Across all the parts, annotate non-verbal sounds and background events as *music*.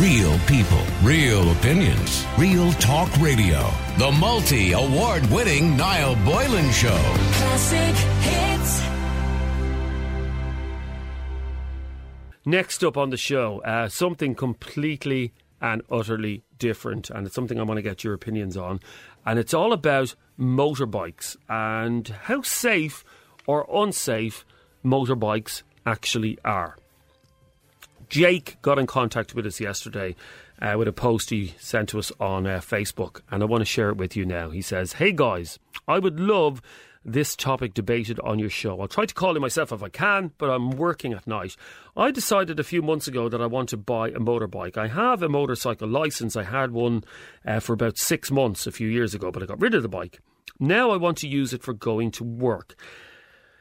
Real people, real opinions, real talk radio. The multi award winning Niall Boylan Show. Classic hits. Next up on the show, uh, something completely and utterly different, and it's something I want to get your opinions on. And it's all about motorbikes and how safe or unsafe motorbikes actually are. Jake got in contact with us yesterday uh, with a post he sent to us on uh, Facebook, and I want to share it with you now. He says, Hey guys, I would love this topic debated on your show. I'll try to call it myself if I can, but I'm working at night. I decided a few months ago that I want to buy a motorbike. I have a motorcycle license. I had one uh, for about six months a few years ago, but I got rid of the bike. Now I want to use it for going to work.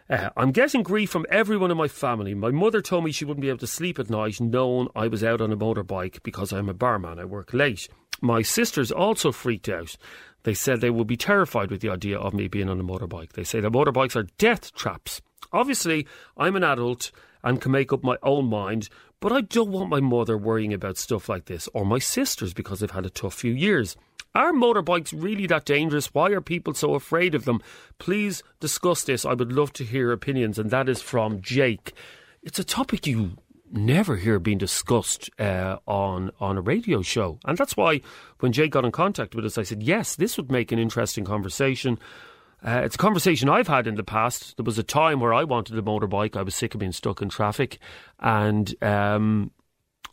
Uh, I'm getting grief from everyone in my family. My mother told me she wouldn't be able to sleep at night knowing I was out on a motorbike because I'm a barman. I work late. My sisters also freaked out. They said they would be terrified with the idea of me being on a motorbike. They say that motorbikes are death traps. Obviously, I'm an adult and can make up my own mind, but I don't want my mother worrying about stuff like this or my sisters because they've had a tough few years. Are motorbikes really that dangerous? Why are people so afraid of them? Please discuss this. I would love to hear opinions, and that is from Jake. It's a topic you never hear being discussed uh, on on a radio show, and that's why when Jake got in contact with us, I said yes, this would make an interesting conversation. Uh, it's a conversation I've had in the past. There was a time where I wanted a motorbike. I was sick of being stuck in traffic, and um,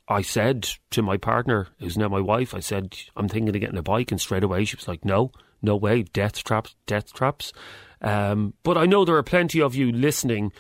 I said to my partner, who's now my wife, I said, "I'm thinking of getting a bike," and straight away she was like, "No, no way, death traps, death traps." Um, but I know there are plenty of you listening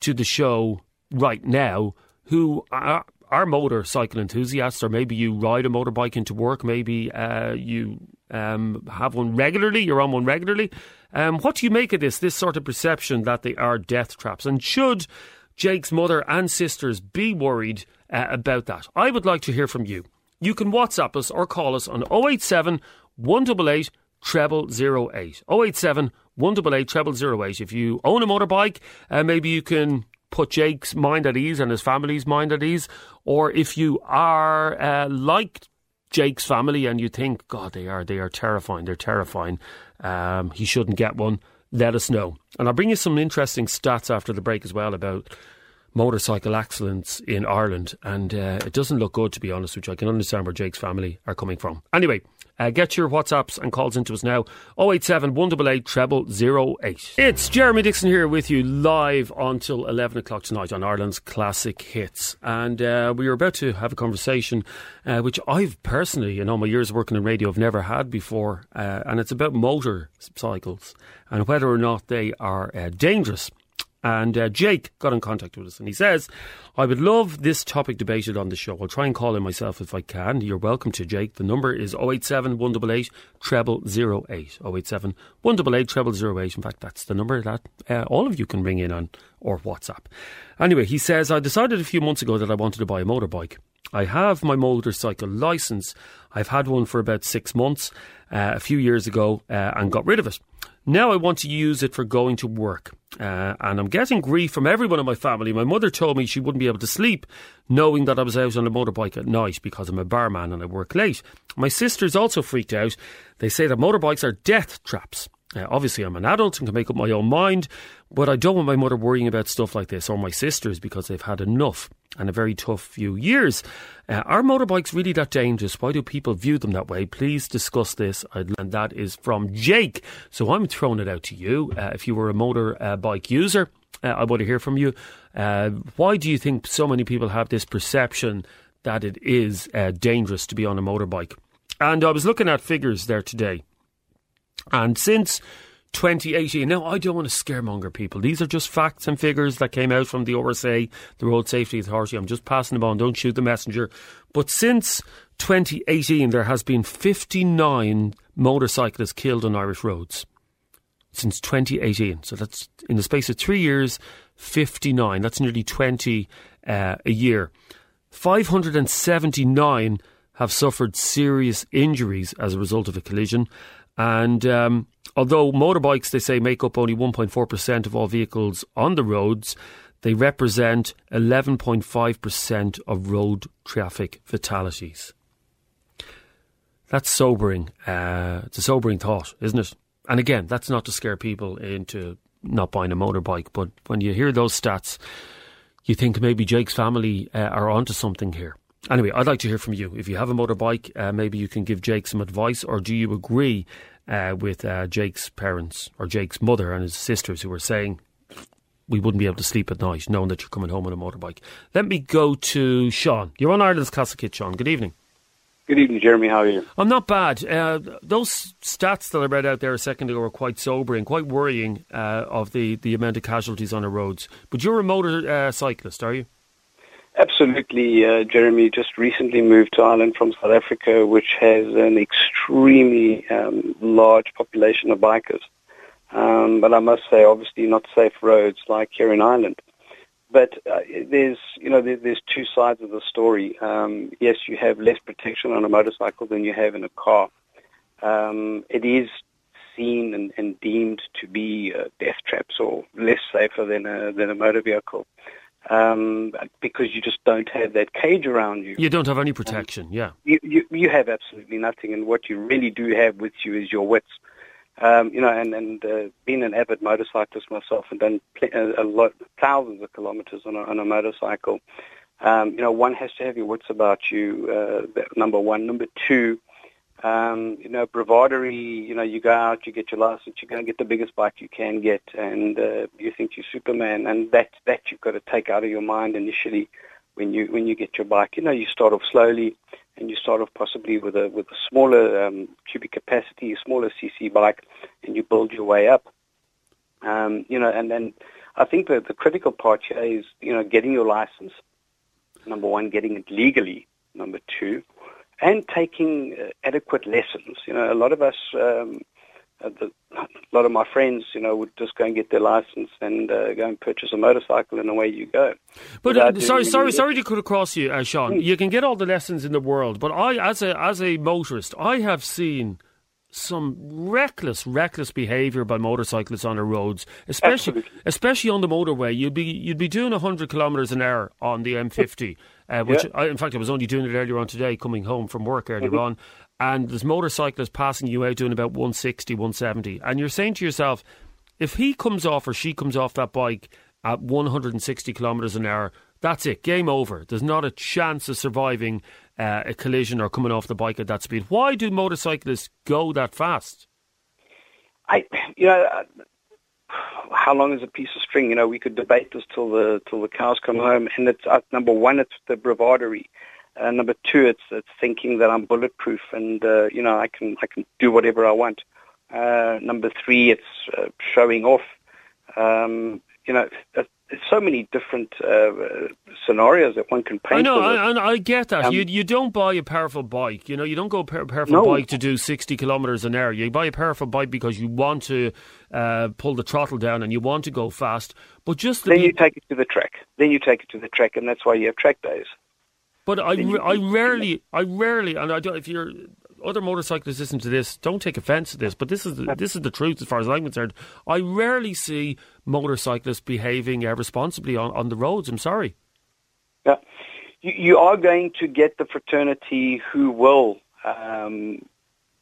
to the show right now who are, are motorcycle enthusiasts, or maybe you ride a motorbike into work, maybe uh, you um, have one regularly, you're on one regularly. Um, what do you make of this, this sort of perception that they are death traps? And should Jake's mother and sisters be worried uh, about that? I would like to hear from you. You can WhatsApp us or call us on 087 188 treble 08. 087 188 treble 08. If you own a motorbike, uh, maybe you can put Jake's mind at ease and his family's mind at ease. Or if you are uh, like Jake's family and you think, God, they are they are terrifying. They're terrifying. Um, he shouldn't get one. Let us know, and I'll bring you some interesting stats after the break as well about motorcycle accidents in Ireland, and uh, it doesn't look good to be honest, which I can understand where Jake's family are coming from. Anyway, uh, get your WhatsApps and calls into us now 087 188 treble 08. It's Jeremy Dixon here with you live until 11 o'clock tonight on Ireland's Classic Hits. And uh, we are about to have a conversation uh, which I've personally, in all my years working in radio, have never had before. Uh, and it's about motorcycles and whether or not they are uh, dangerous. And uh, Jake got in contact with us and he says, I would love this topic debated on the show. I'll try and call him myself if I can. You're welcome to, Jake. The number is 087 188 treble 08. 087 188 treble 08. In fact, that's the number that uh, all of you can ring in on or WhatsApp. Anyway, he says, I decided a few months ago that I wanted to buy a motorbike. I have my motorcycle license. I've had one for about six months uh, a few years ago uh, and got rid of it. Now I want to use it for going to work. Uh, and I'm getting grief from everyone in my family. My mother told me she wouldn't be able to sleep knowing that I was out on a motorbike at night because I'm a barman and I work late. My sisters also freaked out. They say that motorbikes are death traps. Uh, obviously, I'm an adult and can make up my own mind, but I don't want my mother worrying about stuff like this or my sisters because they've had enough and a very tough few years. Uh, are motorbikes really that dangerous? Why do people view them that way? Please discuss this. And that is from Jake. So I'm throwing it out to you. Uh, if you were a motorbike user, uh, I want to hear from you. Uh, why do you think so many people have this perception that it is uh, dangerous to be on a motorbike? And I was looking at figures there today. And since 2018. Now, I don't want to scaremonger people. These are just facts and figures that came out from the RSA, the Road Safety Authority. I'm just passing them on. Don't shoot the messenger. But since 2018, there has been 59 motorcyclists killed on Irish roads. Since 2018. So that's in the space of three years, 59. That's nearly 20 uh, a year. 579 have suffered serious injuries as a result of a collision. And um, although motorbikes, they say, make up only 1.4% of all vehicles on the roads, they represent 11.5% of road traffic fatalities. That's sobering. Uh, it's a sobering thought, isn't it? And again, that's not to scare people into not buying a motorbike, but when you hear those stats, you think maybe Jake's family uh, are onto something here. Anyway, I'd like to hear from you. If you have a motorbike, uh, maybe you can give Jake some advice, or do you agree uh, with uh, Jake's parents or Jake's mother and his sisters who were saying we wouldn't be able to sleep at night knowing that you're coming home on a motorbike? Let me go to Sean. You're on Ireland's Classic Hit, Sean. Good evening. Good evening, Jeremy. How are you? I'm not bad. Uh, those stats that I read out there a second ago were quite sobering, quite worrying uh, of the, the amount of casualties on the roads. But you're a motorcyclist, uh, are you? Absolutely, uh, Jeremy. Just recently moved to Ireland from South Africa, which has an extremely um, large population of bikers. Um, but I must say, obviously, not safe roads like here in Ireland. But uh, there's, you know, there, there's two sides of the story. Um, yes, you have less protection on a motorcycle than you have in a car. Um, it is seen and, and deemed to be uh, death traps or less safer than a than a motor vehicle. Um, because you just don't have that cage around you. You don't have any protection, yeah. You, you, you have absolutely nothing, and what you really do have with you is your wits. Um, you know, and and uh, being an avid motorcyclist myself and done a, a lot, thousands of kilometers on a, on a motorcycle. Um, you know, one has to have your wits about you. Uh, number one, number two. Um, you know, bravadery. You know, you go out, you get your license, you go and get the biggest bike you can get, and uh, you think you're Superman, and that that you've got to take out of your mind initially when you when you get your bike. You know, you start off slowly and you start off possibly with a with a smaller um, cubic capacity, a smaller CC bike, and you build your way up. Um, you know, and then I think that the critical part here is you know getting your license. Number one, getting it legally. Number two, and taking uh, adequate lessons. You know, a lot of us. Um, uh, the, a lot of my friends, you know, would just go and get their license and uh, go and purchase a motorcycle, and away you go. But uh, sorry, sorry, sorry to cut across you, uh, Sean. Mm. You can get all the lessons in the world, but I, as a as a motorist, I have seen some reckless, reckless behaviour by motorcyclists on the roads, especially Absolutely. especially on the motorway. You'd be you'd be doing hundred kilometres an hour on the M50, uh, which Yeah. I, in fact I was only doing it earlier on today, coming home from work earlier Mm-hmm. on, and there's motorcyclists passing you out doing about 160, 170, and you're saying to yourself, if he comes off or she comes off that bike at 160 kilometres an hour, that's it, game over. There's not a chance of surviving uh, a collision or coming off the bike at that speed. Why do motorcyclists go that fast? I, you know, how long is a piece of string? You know, we could debate this till the till the cows come home. And it's uh, number one, it's the bravadery. Uh, number two, it's it's thinking that I'm bulletproof and uh, you know I can I can do whatever I want. Uh, number three, it's uh, showing off. Um, you know, so many different uh, scenarios that one can paint. I know, it. I, get that. Um, you you don't buy a powerful bike. You know, you don't go a powerful No. bike to do 60 kilometres an hour. You buy a powerful bike because you want to uh, pull the throttle down and you want to go fast. But just Then be, you take it to the track. Then you take it to the track, and that's why you have track days. But I, I rarely, I rarely, and I don't, if you're other motorcyclists listen to this, don't take offence to this, but this is the, this is the truth as far as I'm concerned. I rarely see motorcyclists behaving irresponsibly on, on the roads. I'm sorry. Yeah, you, you are going to get the fraternity who will um,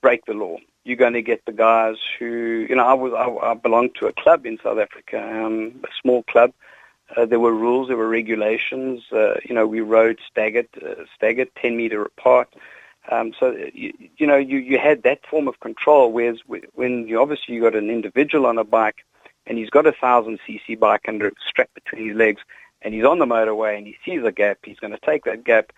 break the law. You're going to get the guys who, you know, I was I, I belonged to a club in South Africa, um, a small club. Uh, there were rules, there were regulations. Uh, you know, we rode staggered, uh, staggered, ten meter apart. Um, so you, you know, you, you had that form of control. Whereas when you obviously you got an individual on a bike, and he's got a thousand cc bike under strapped between his legs, and he's on the motorway and he sees a gap, he's going to take that gap.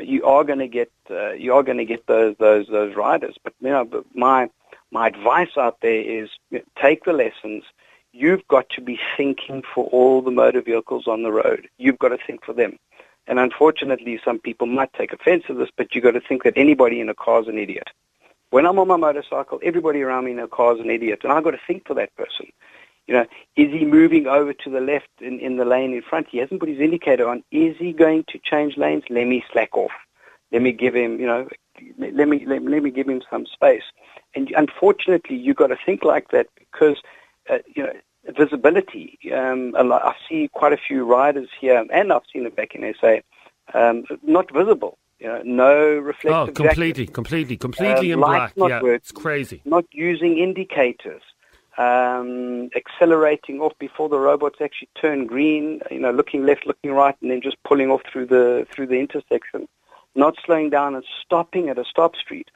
You are going to get uh, you are going to get those those those riders. But you know, but my my advice out there is you know, take the lessons. You've got to be thinking for all the motor vehicles on the road. You've got to think for them. And unfortunately, some people might take offense to this, but you've got to think that anybody in a car is an idiot. When I'm on my motorcycle, everybody around me in a car is an idiot, and I've got to think for that person. You know, is he moving over to the left in, in the lane in front? He hasn't put his indicator on. Is he going to change lanes? Let me slack off. Let me give him, you know, let me let, let me give him some space. And unfortunately, you've got to think like that because, uh, you know, visibility. Um, I see quite a few riders here, and I've seen it back in SA, um, not visible. You know, no reflective Oh, completely, jacket, completely, completely Uh, in black. not Yeah, working. it's crazy. not using indicators, um, accelerating off before the robots actually turn green. You know, looking left, looking right, and then just pulling off through the through the intersection. Not slowing down and stopping at a stop street.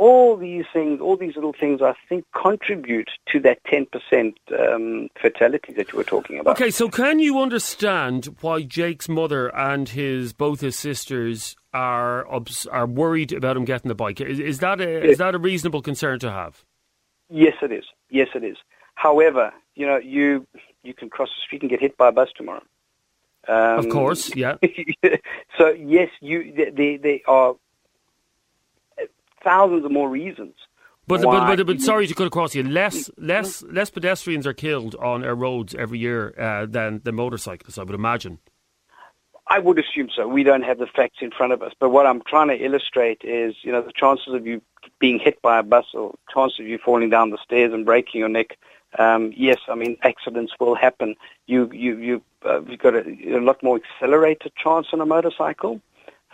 All these things, all these little things, I think, contribute to that 10% um, fatality that you were talking about. Okay, so can you understand why Jake's mother and his both his sisters are obs- are worried about him getting the bike? Is, is that a is that a reasonable concern to have? Yes, it is. Yes, it is. However, you know, you you can cross the street and get hit by a bus tomorrow. Um, Of course, yeah. *laughs* so yes, you there- there are thousands of more reasons. But, but, but, but sorry to cut across you. Less less less pedestrians are killed on our roads every year uh, than the motorcyclists. I would imagine. I would assume so. We don't have the facts in front of us, but what I'm trying to illustrate is, you know, the chances of you being hit by a bus or chance of you falling down the stairs and breaking your neck. Um, yes, I mean accidents will happen. You you you uh, you've got a, a lot more accelerated chance on a motorcycle.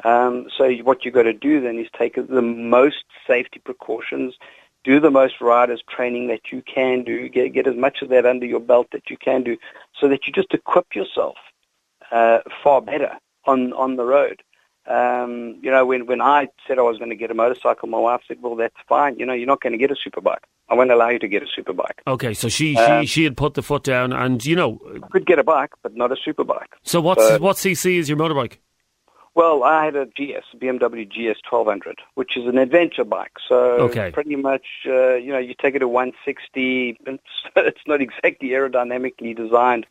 Um, so what you've got to do then is take the most safety precautions, do the most riders training that you can do, get, get as much of that under your belt that you can do, so that you just equip yourself uh, far better on on the road. Um, you know, when when I said I was going to get a motorcycle, my wife said, "Well, that's fine. You know, you're not going to get a superbike. I won't allow you to get a superbike. Okay, so she Um, she she had put the foot down, and you know. Could get a bike, but not a superbike." So what's Uh, what CC is your motorbike? Well, I had a GS, BMW GS 1200, which is an adventure bike. So Okay. pretty much, uh, you know, you take it at 160. It's, *laughs* it's not exactly aerodynamically designed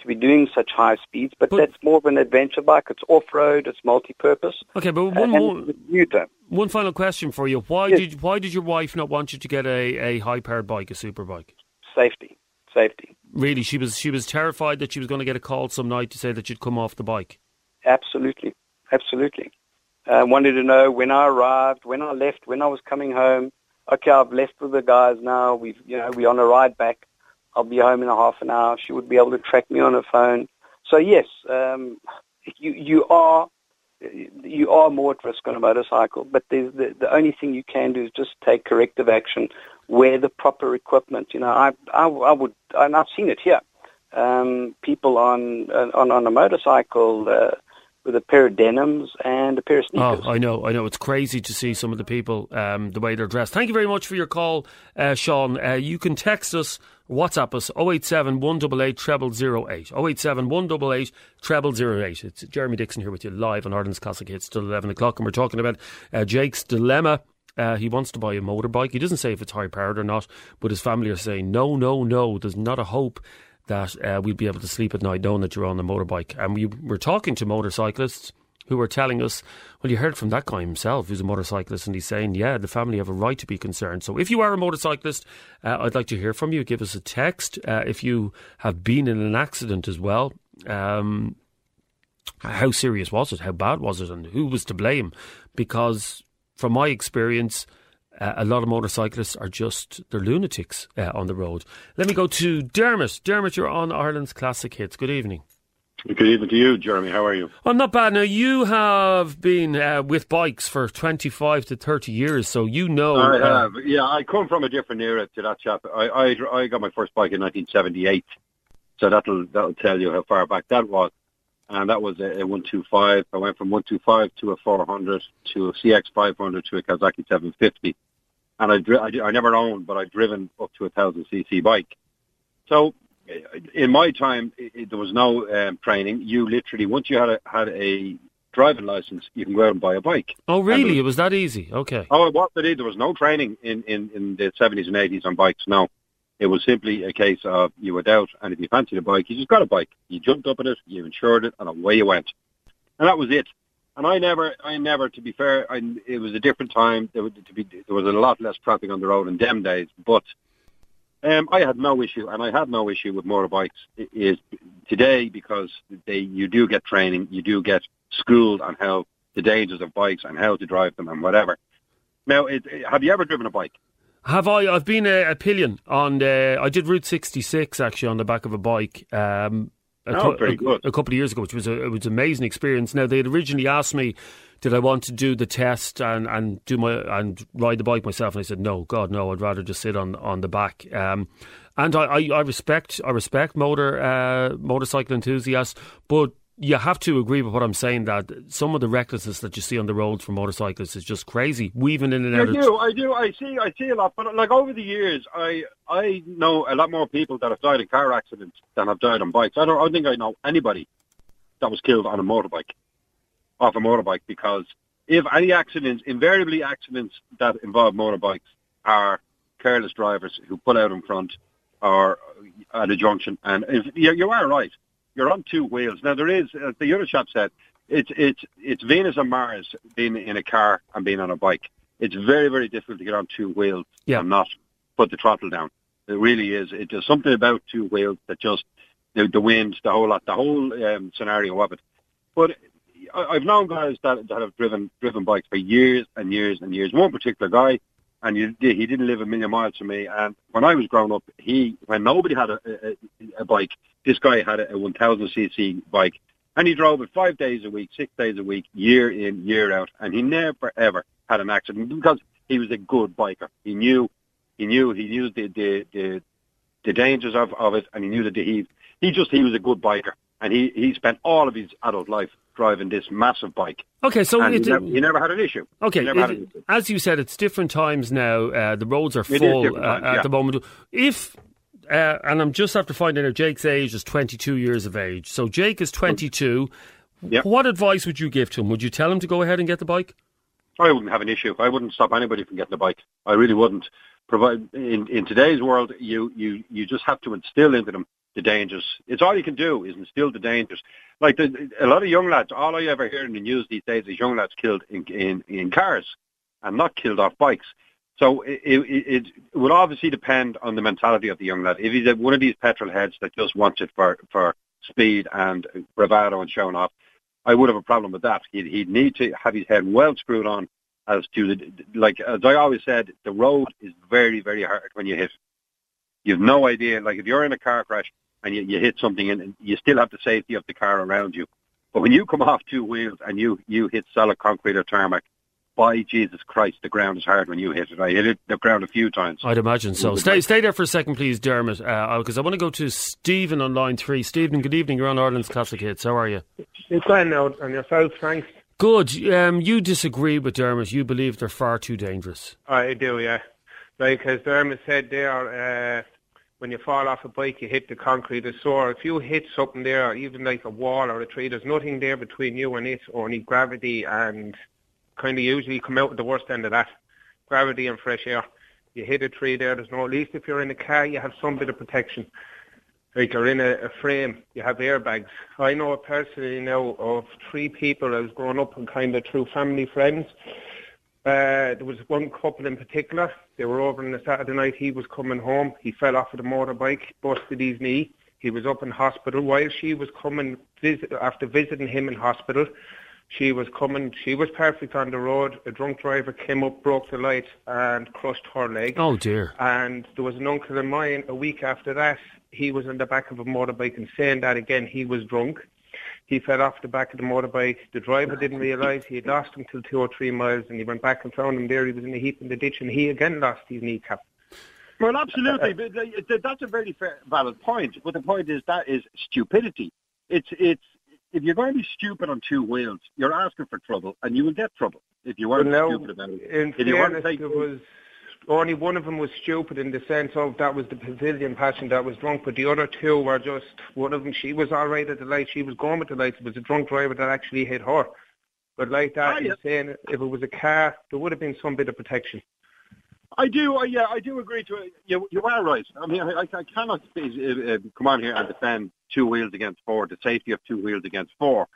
to be doing such high speeds, but, But- that's more of an adventure bike. It's off-road. It's multi-purpose. Okay, but Uh, one more, it's a commuter. one final question for you. Why Yes. did why did your wife not want you to get a, a high powered bike, a super bike? Safety. Safety. Really, she was she was terrified that she was going to get a call some night to say that you'd come off the bike. Absolutely. Absolutely. Uh, wanted to know when I arrived, when I left, when I was coming home. Okay, I've left with the guys now. We've, you know, we're on a ride back. I'll be home in a half an hour. She would be able to track me on her phone. So yes, um, you you are you are more at risk on a motorcycle. But the the only thing you can do is just take corrective action, wear the proper equipment. You know, I I, I would, and I've seen it here. Um, people on on on a motorcycle. Uh, with a pair of denims and a pair of sneakers. Oh, I know, I know. It's crazy to see some of the people, um, the way they're dressed. Thank you very much for your call, uh, Sean. Uh, you can text us, WhatsApp us, 087 188 0008. 087 188 0008. It's Jeremy Dixon here with you live on Ireland's Classic Hits till 11 o'clock, and we're talking about uh, Jake's dilemma. Uh, he wants to buy a motorbike. He doesn't say if it's high powered or not, but his family are saying, no, no, no, there's not a hope that uh, we'll be able to sleep at night knowing that you're on the motorbike. And we were talking to motorcyclists who were telling us, well, you heard from that guy himself who's a motorcyclist, and he's saying, yeah, the family have a right to be concerned. So if you are a motorcyclist, uh, I'd like to hear from you. Give us a text. Uh, if you have been in an accident as well, um, how serious was it? How bad was it? And who was to blame? Because from my experience, uh, a lot of motorcyclists are just they're lunatics uh, on the road. Let me go to Dermot. Dermot, you're on Ireland's Classic Hits. Good evening. Good evening to you, Jeremy. How are you? I'm not bad. Now you have been uh, with bikes for 25 to 30 years, so you know. I uh, have. Yeah, I come from a different era to that chap. I, I I got my first bike in 1978, so that'll that'll tell you how far back that was. And that was a, a 125. I went from 125 to a 400 to a CX 500 to a Kawasaki 750. And I, dri- I, I never owned, but I'd driven up to a 1000 cc bike. So in my time, it, it, there was no um, training. You literally, once you had a, had a driving license, you can go out and buy a bike. oh, really? And- It was that easy? Okay. Oh, it was indeed. There was no training in, in, in the 70s and 80s on bikes. No. It was simply a case of you were out, and if you fancied a bike, you just got a bike. You jumped up in it, you insured it, and away you went. And that was it. And I never, I never, to be fair, I, it was a different time. There, was, to be, there was a lot less traffic on the road in them days. But um, I had no issue, and I had no issue with motorbikes i- is today because they you do get training, you do get schooled on how the dangers of bikes and how to drive them and whatever. Now, it, have you ever driven a bike? Have I? I've been a, a pillion on the. I did Route 66 actually on the back of a bike. Um, a, Oh, a- good. a couple of years ago, which was a, it was an amazing experience. Now they had originally asked me, did I want to do the test and, and do my and ride the bike myself, and I said no, God no, I'd rather just sit on on the back. Um, and I, I, I respect I respect motor uh, motorcycle enthusiasts, but you have to agree with what I'm saying that some of the recklessness that you see on the roads for motorcyclists is just crazy, weaving in and out. of do, I do, I see, I see a lot. But like over the years, I I know a lot more people that have died in car accidents than have died on bikes. I don't, I don't think I know anybody that was killed on a motorbike, off a motorbike, because if any accidents, invariably accidents that involve motorbikes are careless drivers who pull out in front or at a junction. And if, you, you are right, you're on two wheels. Now there is, as the other chap said, it's it's it's Venus and Mars being in a car and being on a bike. It's very very difficult to get on two wheels Yeah. and not put the throttle down. It really is. It's just something about two wheels that just the, the wind, the whole lot, the whole um, scenario of it. But I, I've known guys that, that have driven driven bikes for years and years and years. One particular guy, and you, he didn't live a million miles from me. And when I was growing up, he when nobody had a, a, a bike, this guy had a, a 1000 cc bike, and he drove it five days a week, six days a week, year in, year out, and he never ever had an accident because he was a good biker. He knew, he knew, he knew the the the, the dangers of, of it, and he knew that he he just he was a good biker, and he he spent all of his adult life driving this massive bike, Okay, so it, he, never, he never had an issue. Okay, had it- issue. as you said, it's different times now. Uh, the roads are full uh, times, at yeah. the moment. If uh, and I'm just after finding out Jake's age is 22 years of age. So Jake is 22. Yeah. What advice would you give to him? Would you tell him to go ahead and get the bike? I wouldn't have an issue. I wouldn't stop anybody from getting a bike. I really wouldn't. Provide in in today's world, you you you just have to instill into them the dangers. It's all you can do is instill the dangers. Like the, a lot of young lads, all I ever hear in the news these days is young lads killed in in, in cars and not killed off bikes. So it, it, it would obviously depend on the mentality of the young lad. If he's one of these petrol heads that just wants it for for speed and bravado and showing off, I would have a problem with that. He'd, he'd need to have his head well screwed on as to the, like, as I always said, the road is very, very hard when you hit. You have no idea, like if you're in a car crash and you, you hit something and you still have the safety of the car around you. But when you come *laughs* off two wheels and you, you hit solid concrete or tarmac, by Jesus Christ, the ground is hard when you hit it. I hit it, the ground a few times. I'd imagine so. Stay, like- stay there for a second, please, Dermot, because I want to go to Stephen on line three. Stephen, good evening. You're on Ireland's Classic Hits. How are you? It's fine now, and yourself, thanks. Good. Um, you disagree with Dermot. You believe they're far too dangerous. I do, yeah. Like as Dermot said there, uh, when you fall off a bike, you hit the concrete is sore. If you hit something there, even like a wall or a tree, there's nothing there between you and it, only gravity and kind of usually come out at the worst end of that. Gravity and fresh air. You hit a tree there, there's no, at least if you're in a car, you have some bit of protection. Like you're in a, a frame, you have airbags. I know personally now of three people I was growing up and kind of through family friends. Uh, there was one couple in particular. They were over on a Saturday night. He was coming home. He fell off of the motorbike, busted his knee. He was up in hospital. While she was coming visit, after visiting him in hospital, she was coming. She was perfect on the road. A drunk driver came up, broke the light, and crushed her leg. Oh, dear. And there was an uncle of mine a week after that. He was on the back of a motorbike and saying that again, he was drunk. He fell off the back of the motorbike. The driver didn't realise he had lost him till two or three miles and he went back and found him there. He was in a heap in the ditch and he again lost his kneecap. Well, absolutely. But th- th- that's a very fair, valid point. But the point is that is stupidity. It's it's if you're going to be stupid on two wheels, you're asking for trouble, and you will get trouble if you But weren't now, stupid about it. in If you weren't fairness, take- there was only one of them was stupid in the sense of that was the pillion passenger that was drunk, but the other two were just one of them. She was all right at the light. She was going with the lights. It was a drunk driver that actually hit her. But like that, Ah, you're saying if it was a car, there would have been some bit of protection. I do, uh, yeah, I do agree to it. You, you are right. I mean, I, I cannot uh, uh, come on here and defend two wheels against four, the safety of two wheels against four.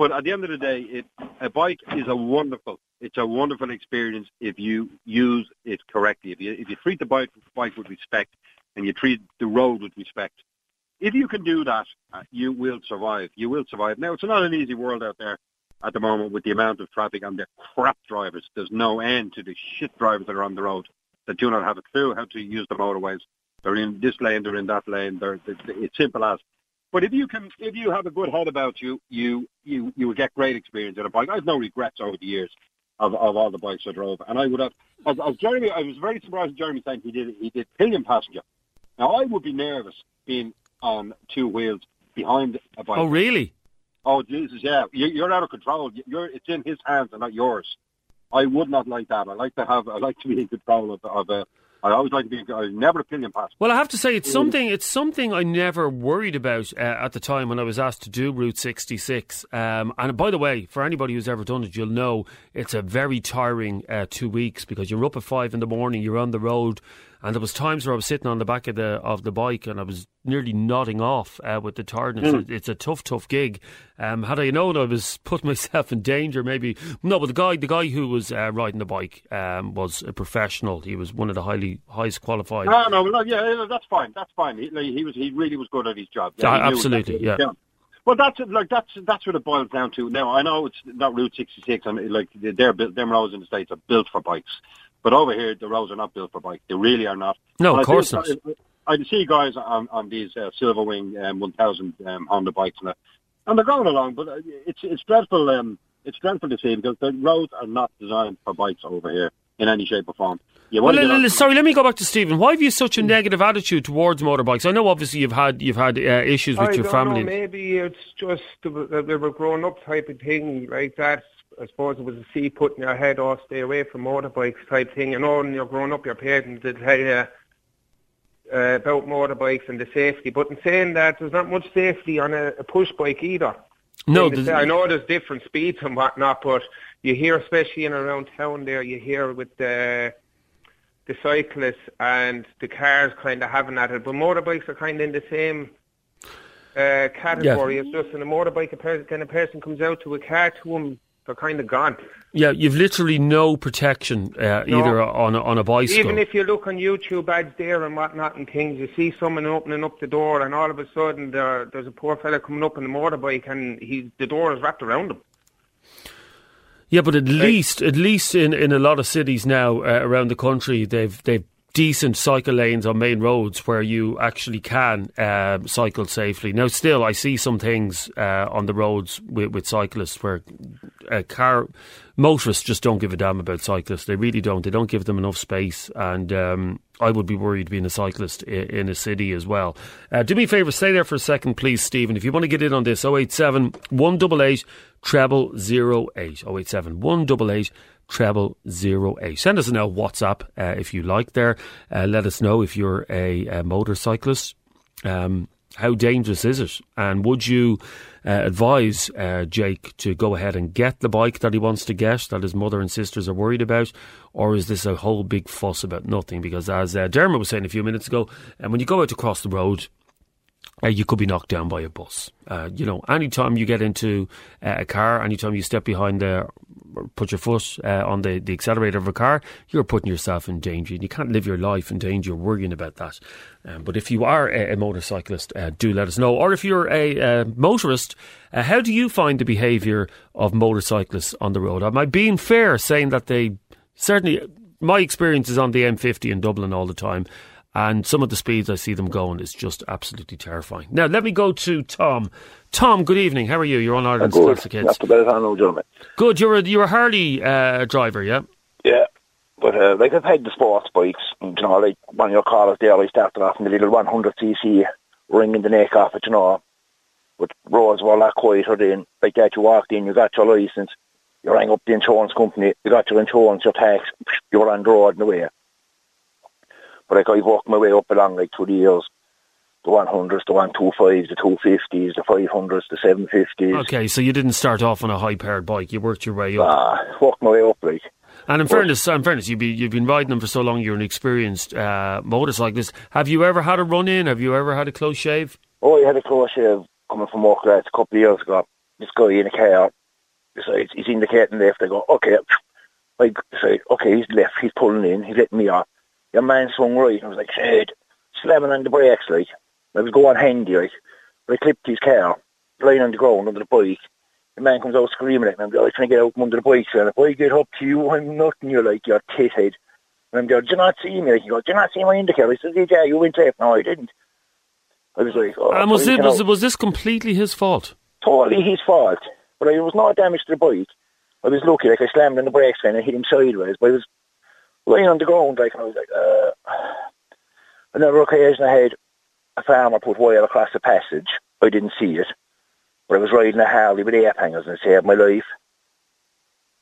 But at the end of the day, it, a bike is a wonderful, it's a wonderful experience if you use it correctly. If you, if you treat the bike, bike with respect and you treat the road with respect, if you can do that, uh, you will survive. You will survive. Now, it's not an easy world out there at the moment with the amount of traffic and the crap drivers. There's no end to the shit drivers that are on the road. that do not have a clue how to use the motorways. They're in this lane, they're in that lane. They're, they it's simple as. But if you can, if you have a good head about you, you you you will get great experience on a bike. I have no regrets over the years of, of all the bikes I drove, and I would have. As, as Jeremy, I was very surprised. Jeremy saying he did he did pillion passenger. Now I would be nervous being on two wheels behind a bike. Oh, really? Oh Jesus, yeah, you, you're out of control. You're it's in his hands and not yours. I would not like that. I like to have. I like to be in control of, of a I always like to be. I never opinion pass. Well, I have to say it's something. It's something I never worried about uh, at the time when I was asked to do Route 66. Um, and by the way, for anybody who's ever done it, you'll know it's a very tiring uh, two weeks because you're up at five in the morning, you're on the road, and there was times where I was sitting on the back of the of the bike and I was nearly nodding off uh, with the tiredness. Mm. It's a tough, tough gig. Um, had I known I was *laughs* putting myself in danger, maybe no. But the guy, the guy who was uh, riding the bike, um, was a professional. He was one of the highly highest qualified. No, no, yeah, that's fine. That's fine. He, he was he really was good at his job. Yeah, absolutely, yeah. Well, that's like that's that's what it boils down to. Now I know it's not Route 66, and like they're built, them roads in the states are built for bikes. But over here, the roads are not built for bikes. They really are not. No, of course not. I, I see guys on, on these uh, Silverwing um, 1000 um, Honda bikes, and, and they're going along, but uh, it's it's dreadful. Um, it's dreadful to see because the roads are not designed for bikes over here in any shape or form. Well, l- l- sorry, let me go back to Stephen. Why have you such a negative attitude towards motorbikes? I know obviously you've had you've had uh, issues with I your family. Know, maybe it's just the, the, the grown up type of thing like that. I suppose it was a see putting your head off, stay away from motorbikes type thing. You know, when you're growing up, your parents did tell you uh, about motorbikes and the safety. But in saying that, there's not much safety on a, a push bike either. No, I know there's different speeds and whatnot, but you hear, especially in around town there, you hear with the the cyclists and the cars kind of having that. But motorbikes are kind of in the same uh, category. Yeah. It's just in a motorbike, a person, kind of person comes out to a car to them they're kind of gone. Yeah, you've literally no protection uh, no. either on a, on a bicycle. Even if you look on YouTube ads there and whatnot and things, you see someone opening up the door, and all of a sudden there, there's a poor fella coming up on the motorbike, and he the door is wrapped around him. Yeah, but at least, at least in, in a lot of cities now uh, around the country, they've they've decent cycle lanes on main roads where you actually can uh, cycle safely. Now, still, I see some things uh, on the roads with, with cyclists where uh, car motorists just don't give a damn about cyclists. They really don't. They don't give them enough space, and um, I would be worried being a cyclist in, in a city as well. Uh, do me a favour, stay there for a second, please, Stephen. If you want to get in on this, 087 188 treble 08. 087 188 treble zero eight. Send us a note WhatsApp uh, if you like. There, uh, let us know if you're a, a motorcyclist. Um, how dangerous is it? And would you uh, advise uh, Jake to go ahead and get the bike that he wants to get, that his mother and sisters are worried about, or is this a whole big fuss about nothing? Because as uh, Dermot was saying a few minutes ago, and uh, when you go out across the road, uh, you could be knocked down by a bus. Uh, you know, anytime you get into uh, a car, anytime you step behind the put your foot uh, on the, the accelerator of a car, you're putting yourself in danger. You can't live your life in danger worrying about that. Um, but if you are a, a motorcyclist, uh, do let us know. Or if you're a, a motorist, uh, how do you find the behaviour of motorcyclists on the road? Am I being fair saying that they certainly, my experience is on the M50 in Dublin all the time. And some of the speeds I see them going is just absolutely terrifying. Now, let me go to Tom. Tom, good evening. How are you? You're on Ireland's good. Classic Hits. Too bad, hello, gentlemen. Good. You're a you're a Harley uh, driver, yeah. Yeah, but uh, like I've had the sports bikes. You know, like one of your callers there, I started off in the little 100cc, ringing the neck off it. You know, but roads were a lot quieter then. Like that, you walked in, you got your license, you rang up the insurance company, you got your insurance, your tax, you were on the road and away. But like I've worked my way up along like through the years the 100s, the 125s, the 250s, the 500s, the 750s. Okay, so you didn't start off on a high powered bike, you worked your way up. Ah, worked my way up, like. And in but, fairness, in fairness, you've been, you've been riding them for so long. You're an experienced uh, motorcyclist. Have you ever had a run in? Have you ever had a close shave? Oh, I had a close shave coming from work a couple of years ago. This guy in a car decides he's indicating left. I go, okay. I say, okay, he's left. He's pulling in. He's letting me off. Your man swung right. And I was like, shit, slamming on the brakes, like. I was going handy, like. But I clipped his car, lying on the ground under the bike. The man comes out screaming at me. I'm like, trying to get out from under the bike. And if I get up to you, I'm nothing. You're like, you're tit head. And I'm there, do you not see me? Like, he goes, do you not see my indicator? I said, yeah, you went left. No, I didn't. I was like, oh, and was, it, was, out. was this completely his fault? totally his fault. But I was no damage to the bike. I was lucky, like I slammed on the brakes and I hit him sideways, but I was lying on the ground, like, and I was like, uh, another occasion I had a farmer put wire across the passage. I didn't see it, but I was riding a Harley with ape hangers and it saved my life.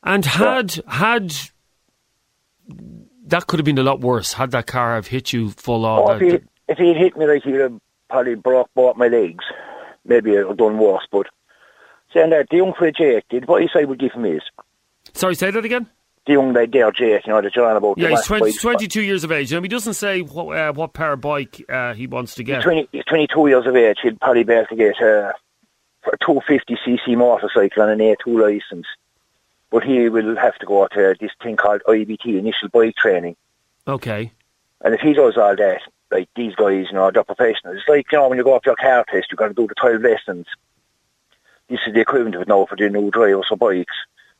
And had had that could have been a lot worse. Had that car have hit you full on. Oh, if, he, if he'd hit me, like, he'd have probably broke both my legs. Maybe it would have done worse, but saying that, the young Jake did, what he said would give him is, Sorry, say that again. The young lad there, Jake, you know, that you're on about. Yeah, he's 20, 22 years of age. And he doesn't say what, uh, what power bike uh, he wants to get. He's, 20, he's 22 years of age. He'd probably be able to get uh, a 250cc motorcycle and an A2 license. But he will have to go to this thing called IBT, Initial Bike Training. Okay. And if he does all that, like these guys, you know, they're professionals. It's like, you know, when you go up your car test, you've got to do the 12 lessons. This is the equivalent of it now for the new drivers for bikes.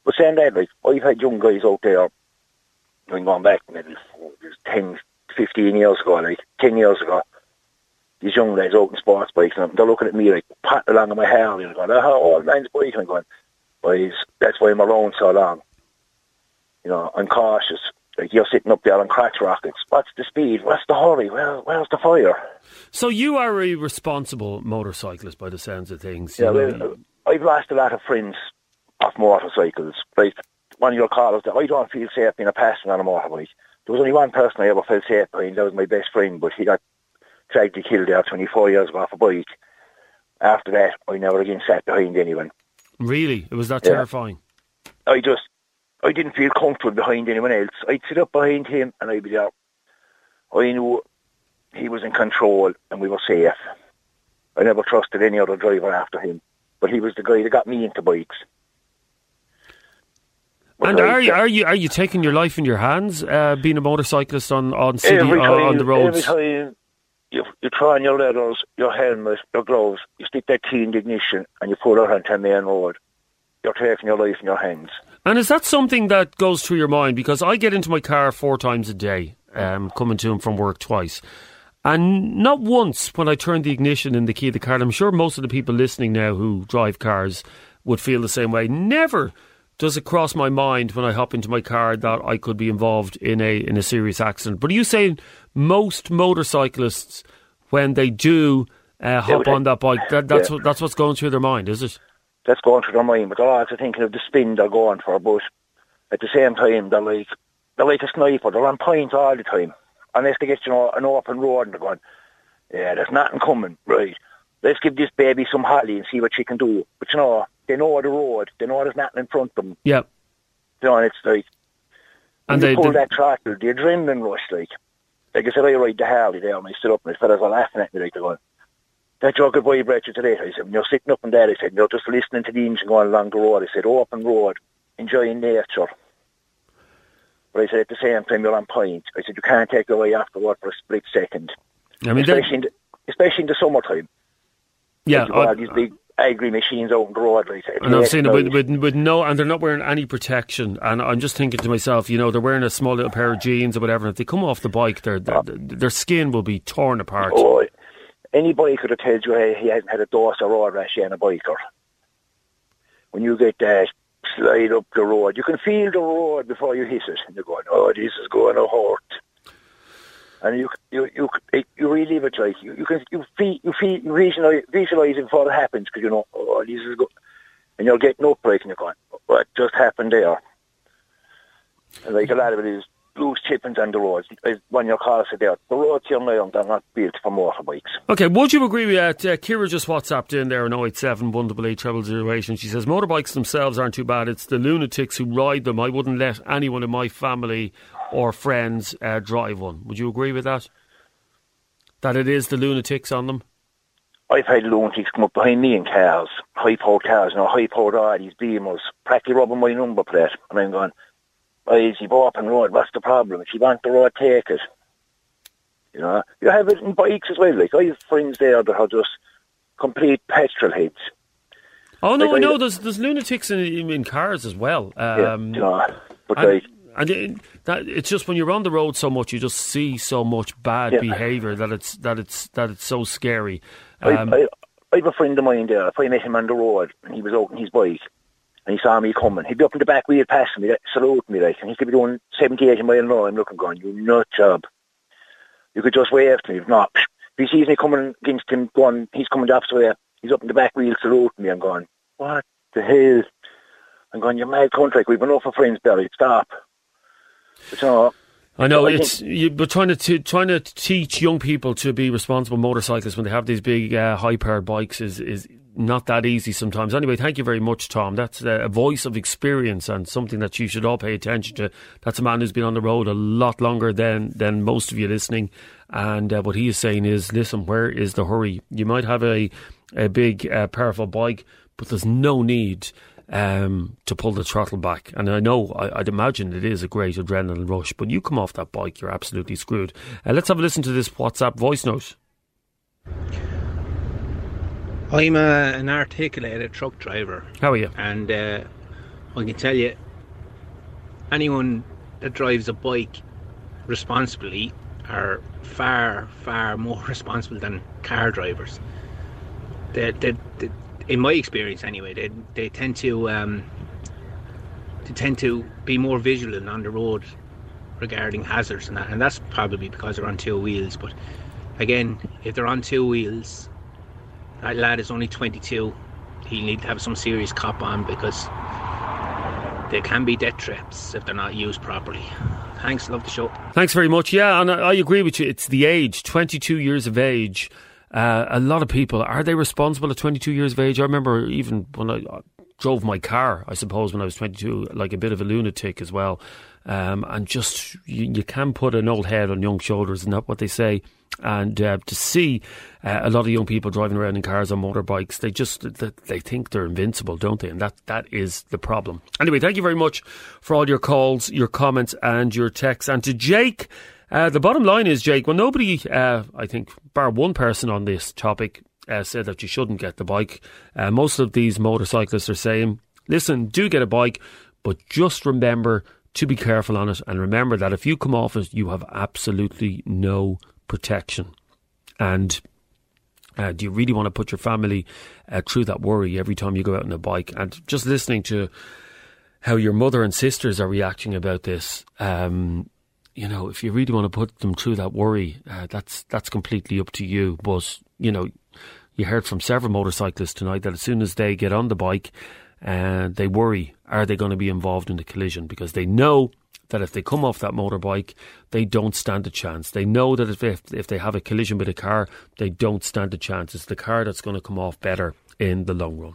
But saying that, like, I've had young guys out there, I'm going back maybe oh, it 10, 15 years ago, like 10 years ago, these young lads out in sports bikes, and they're looking at me like, patting along on my hair, and going, oh, old man's bike. And I'm going, boys, that's why I'm around so long. You know, I'm cautious. Like, you're sitting up there on crotch rockets. What's the speed? What's the hurry? Where, where's the fire? So you are a responsible motorcyclist by the sounds of things. Yeah, You know, well, I've lost a lot of friends off motorcycles. Like one of your callers, that I don't feel safe being a passenger on a motorbike. There was only one person I ever felt safe behind. That was my best friend, but he got tragically killed there 24 years ago off a bike. After that, I never again sat behind anyone. really? It was that Yeah. terrifying? I just, I didn't feel comfortable behind anyone else. I'd sit up behind him and I'd be there. I knew he was in control and we were safe. I never trusted any other driver after him. But he was the guy that got me into bikes. And are you are you are you taking your life in your hands, uh, being a motorcyclist on on city uh, time, on the roads? Every time you, you try on your leathers, your helmet, your gloves, you stick that key in the ignition and you pull out onto the main road. You're taking your life in your hands. And is that something that goes through your mind? Because I get into my car four times a day, um, coming to and from work twice. And not once when I turn the ignition in the key of the car, and I'm sure most of the people listening now who drive cars would feel the same way. Never does it cross my mind when I hop into my car that I could be involved in a in a serious accident. But are you saying most motorcyclists, when they do uh, hop on that bike, that, that's Yeah. what that's what's going through their mind, is it? That's going through their mind, but they're also thinking of the spin they're going for. But at the same time, they're like they're like a sniper. They're on point all the time. Unless they get you know an open road and they're going, yeah, there's nothing coming, right? Let's give this baby some holly and see what she can do. But you know, they know the road. They know there's nothing in front of them. Yeah. You know, and it's like And they, you pull they that throttle, the adrenaline rush, like like I said, I ride the Harley there and I stood up and the fellas are laughing at me like they're going, that drug could vibrate you today. I said, when you're sitting up and there, I said, you're just listening to the engine going along the road. I said, open road, enjoying nature. But I said, at the same time, you're on point. I said, you can't take your eye off the road for a split second. I mean, especially, in the, especially in the summertime. Yeah, I- these big agri machines out on the road. Like, And I've seen it with, with, with no, and they're not wearing any protection. And I'm just thinking to myself, you know, they're wearing a small little pair of jeans or whatever. And if they come off the bike, their their, uh, their skin will be torn apart. Oh, anybody could have told you hey, he hasn't had a dose of road rash on a biker. When you get that slide up the road, you can feel the road before you hit it, and you're going, "Oh, this is going to hurt." And you you you you relive it like you, you can you feel you feel it before it happens because you know, "Oh, this is good," and you're getting up like and you're going, "What just happened there?" And like a lot of it is loose chippings on the roads. Of your car said there, the roads here now they're not built for motorbikes. Okay, would you agree with that? Uh, Kira just WhatsApped in there on 087 188 0008 and she says motorbikes themselves aren't too bad. It's the lunatics who ride them. I wouldn't let anyone in my family or friends uh, drive one. Would you agree with that? That it is the lunatics on them? I've had lunatics come up behind me in cars, high-powered cars, you know, high-powered Audis, Beamers, practically rubbing my number plate. And I'm going, why is he open road? What's the problem? If you want the road, take it. You know, you have it in bikes as well. Like, I have friends there that are just complete petrol heads. Oh no, Like, I know. There's there's lunatics in, in, cars as well. Yeah, Um, you know, but and, like, and it, that it's just when you're on the road so much, you just see so much bad Yeah. behaviour that it's that it's that it's so scary. I, Um, I, I have a friend of mine there. If I met him on the road and he was out on his bike and he saw me coming, he'd be up in the back wheel passing me, like, saluting me like, and he could be doing 70, 80 mile an hour. I'm looking, going, you nut job. You could just wave to me. If not, if he sees me coming against him, going, he's coming the opposite way. He's up in the back wheel saluting me. I'm going, what the hell? I'm going, you're mad country. We've been off for friends, Barry. Stop. But, you know, I know it's you, but trying to t- trying to teach young people to be responsible motorcyclists when they have these big uh, high powered bikes is is not that easy sometimes. Anyway, thank you very much, Tom. That's uh, a voice of experience and something that you should all pay attention to. That's a man who's been on the road a lot longer than than most of you listening. And uh, what he is saying is, listen, where is the hurry? You might have a a big uh, powerful bike, but there's no need um, to pull the throttle back. And I know, I, I'd imagine it is a great adrenaline rush, but you come off that bike, you're absolutely screwed. Uh, let's have a listen to this WhatsApp voice note. I'm a, an articulated truck driver, How are you? and uh, I can tell you, anyone that drives a bike responsibly are far, far more *laughs* responsible than car drivers. They, they, they, in my experience, anyway, they, they tend to um, they tend to be more vigilant on the road regarding hazards and that, and that's probably because they're on two wheels. But again, if they're on two wheels, that lad is only 22. He'll need to have some serious cop on because they can be death traps if they're not used properly. Thanks, love the show. Thanks very much. Yeah, and I agree with you. It's the age, 22 years of age. Uh, a lot of people, are they responsible at 22 years of age? I remember even when I uh, drove my car, I suppose, when I was 22, like a bit of a lunatic as well. Um, and just, you, you can put an old head on young shoulders, isn't that what they say? And uh, to see uh, a lot of young people driving around in cars on motorbikes, they just they think they're invincible, don't they? And that that is the problem. Anyway, thank you very much for all your calls, your comments, and your texts. And to Jake, uh, the bottom line is, Jake, well, nobody, uh, I think, bar one person on this topic, uh, said that you shouldn't get the bike. Uh, most of these motorcyclists are saying, listen, do get a bike, but just remember to be careful on it. And remember that if you come off it, you have absolutely no protection. And uh, do you really want to put your family uh, through that worry every time you go out on a bike? And just listening to how your mother and sisters are reacting about this, um, you know, if you really want to put them through that worry, uh, that's that's completely up to you. But you know, you heard from several motorcyclists tonight that as soon as they get on the bike, uh, they worry: are they going to be involved in the collision? Because they know that if they come off that motorbike, they don't stand a chance. They know that if if, if they have a collision with a car, they don't stand a chance. It's the car that's going to come off better in the long run.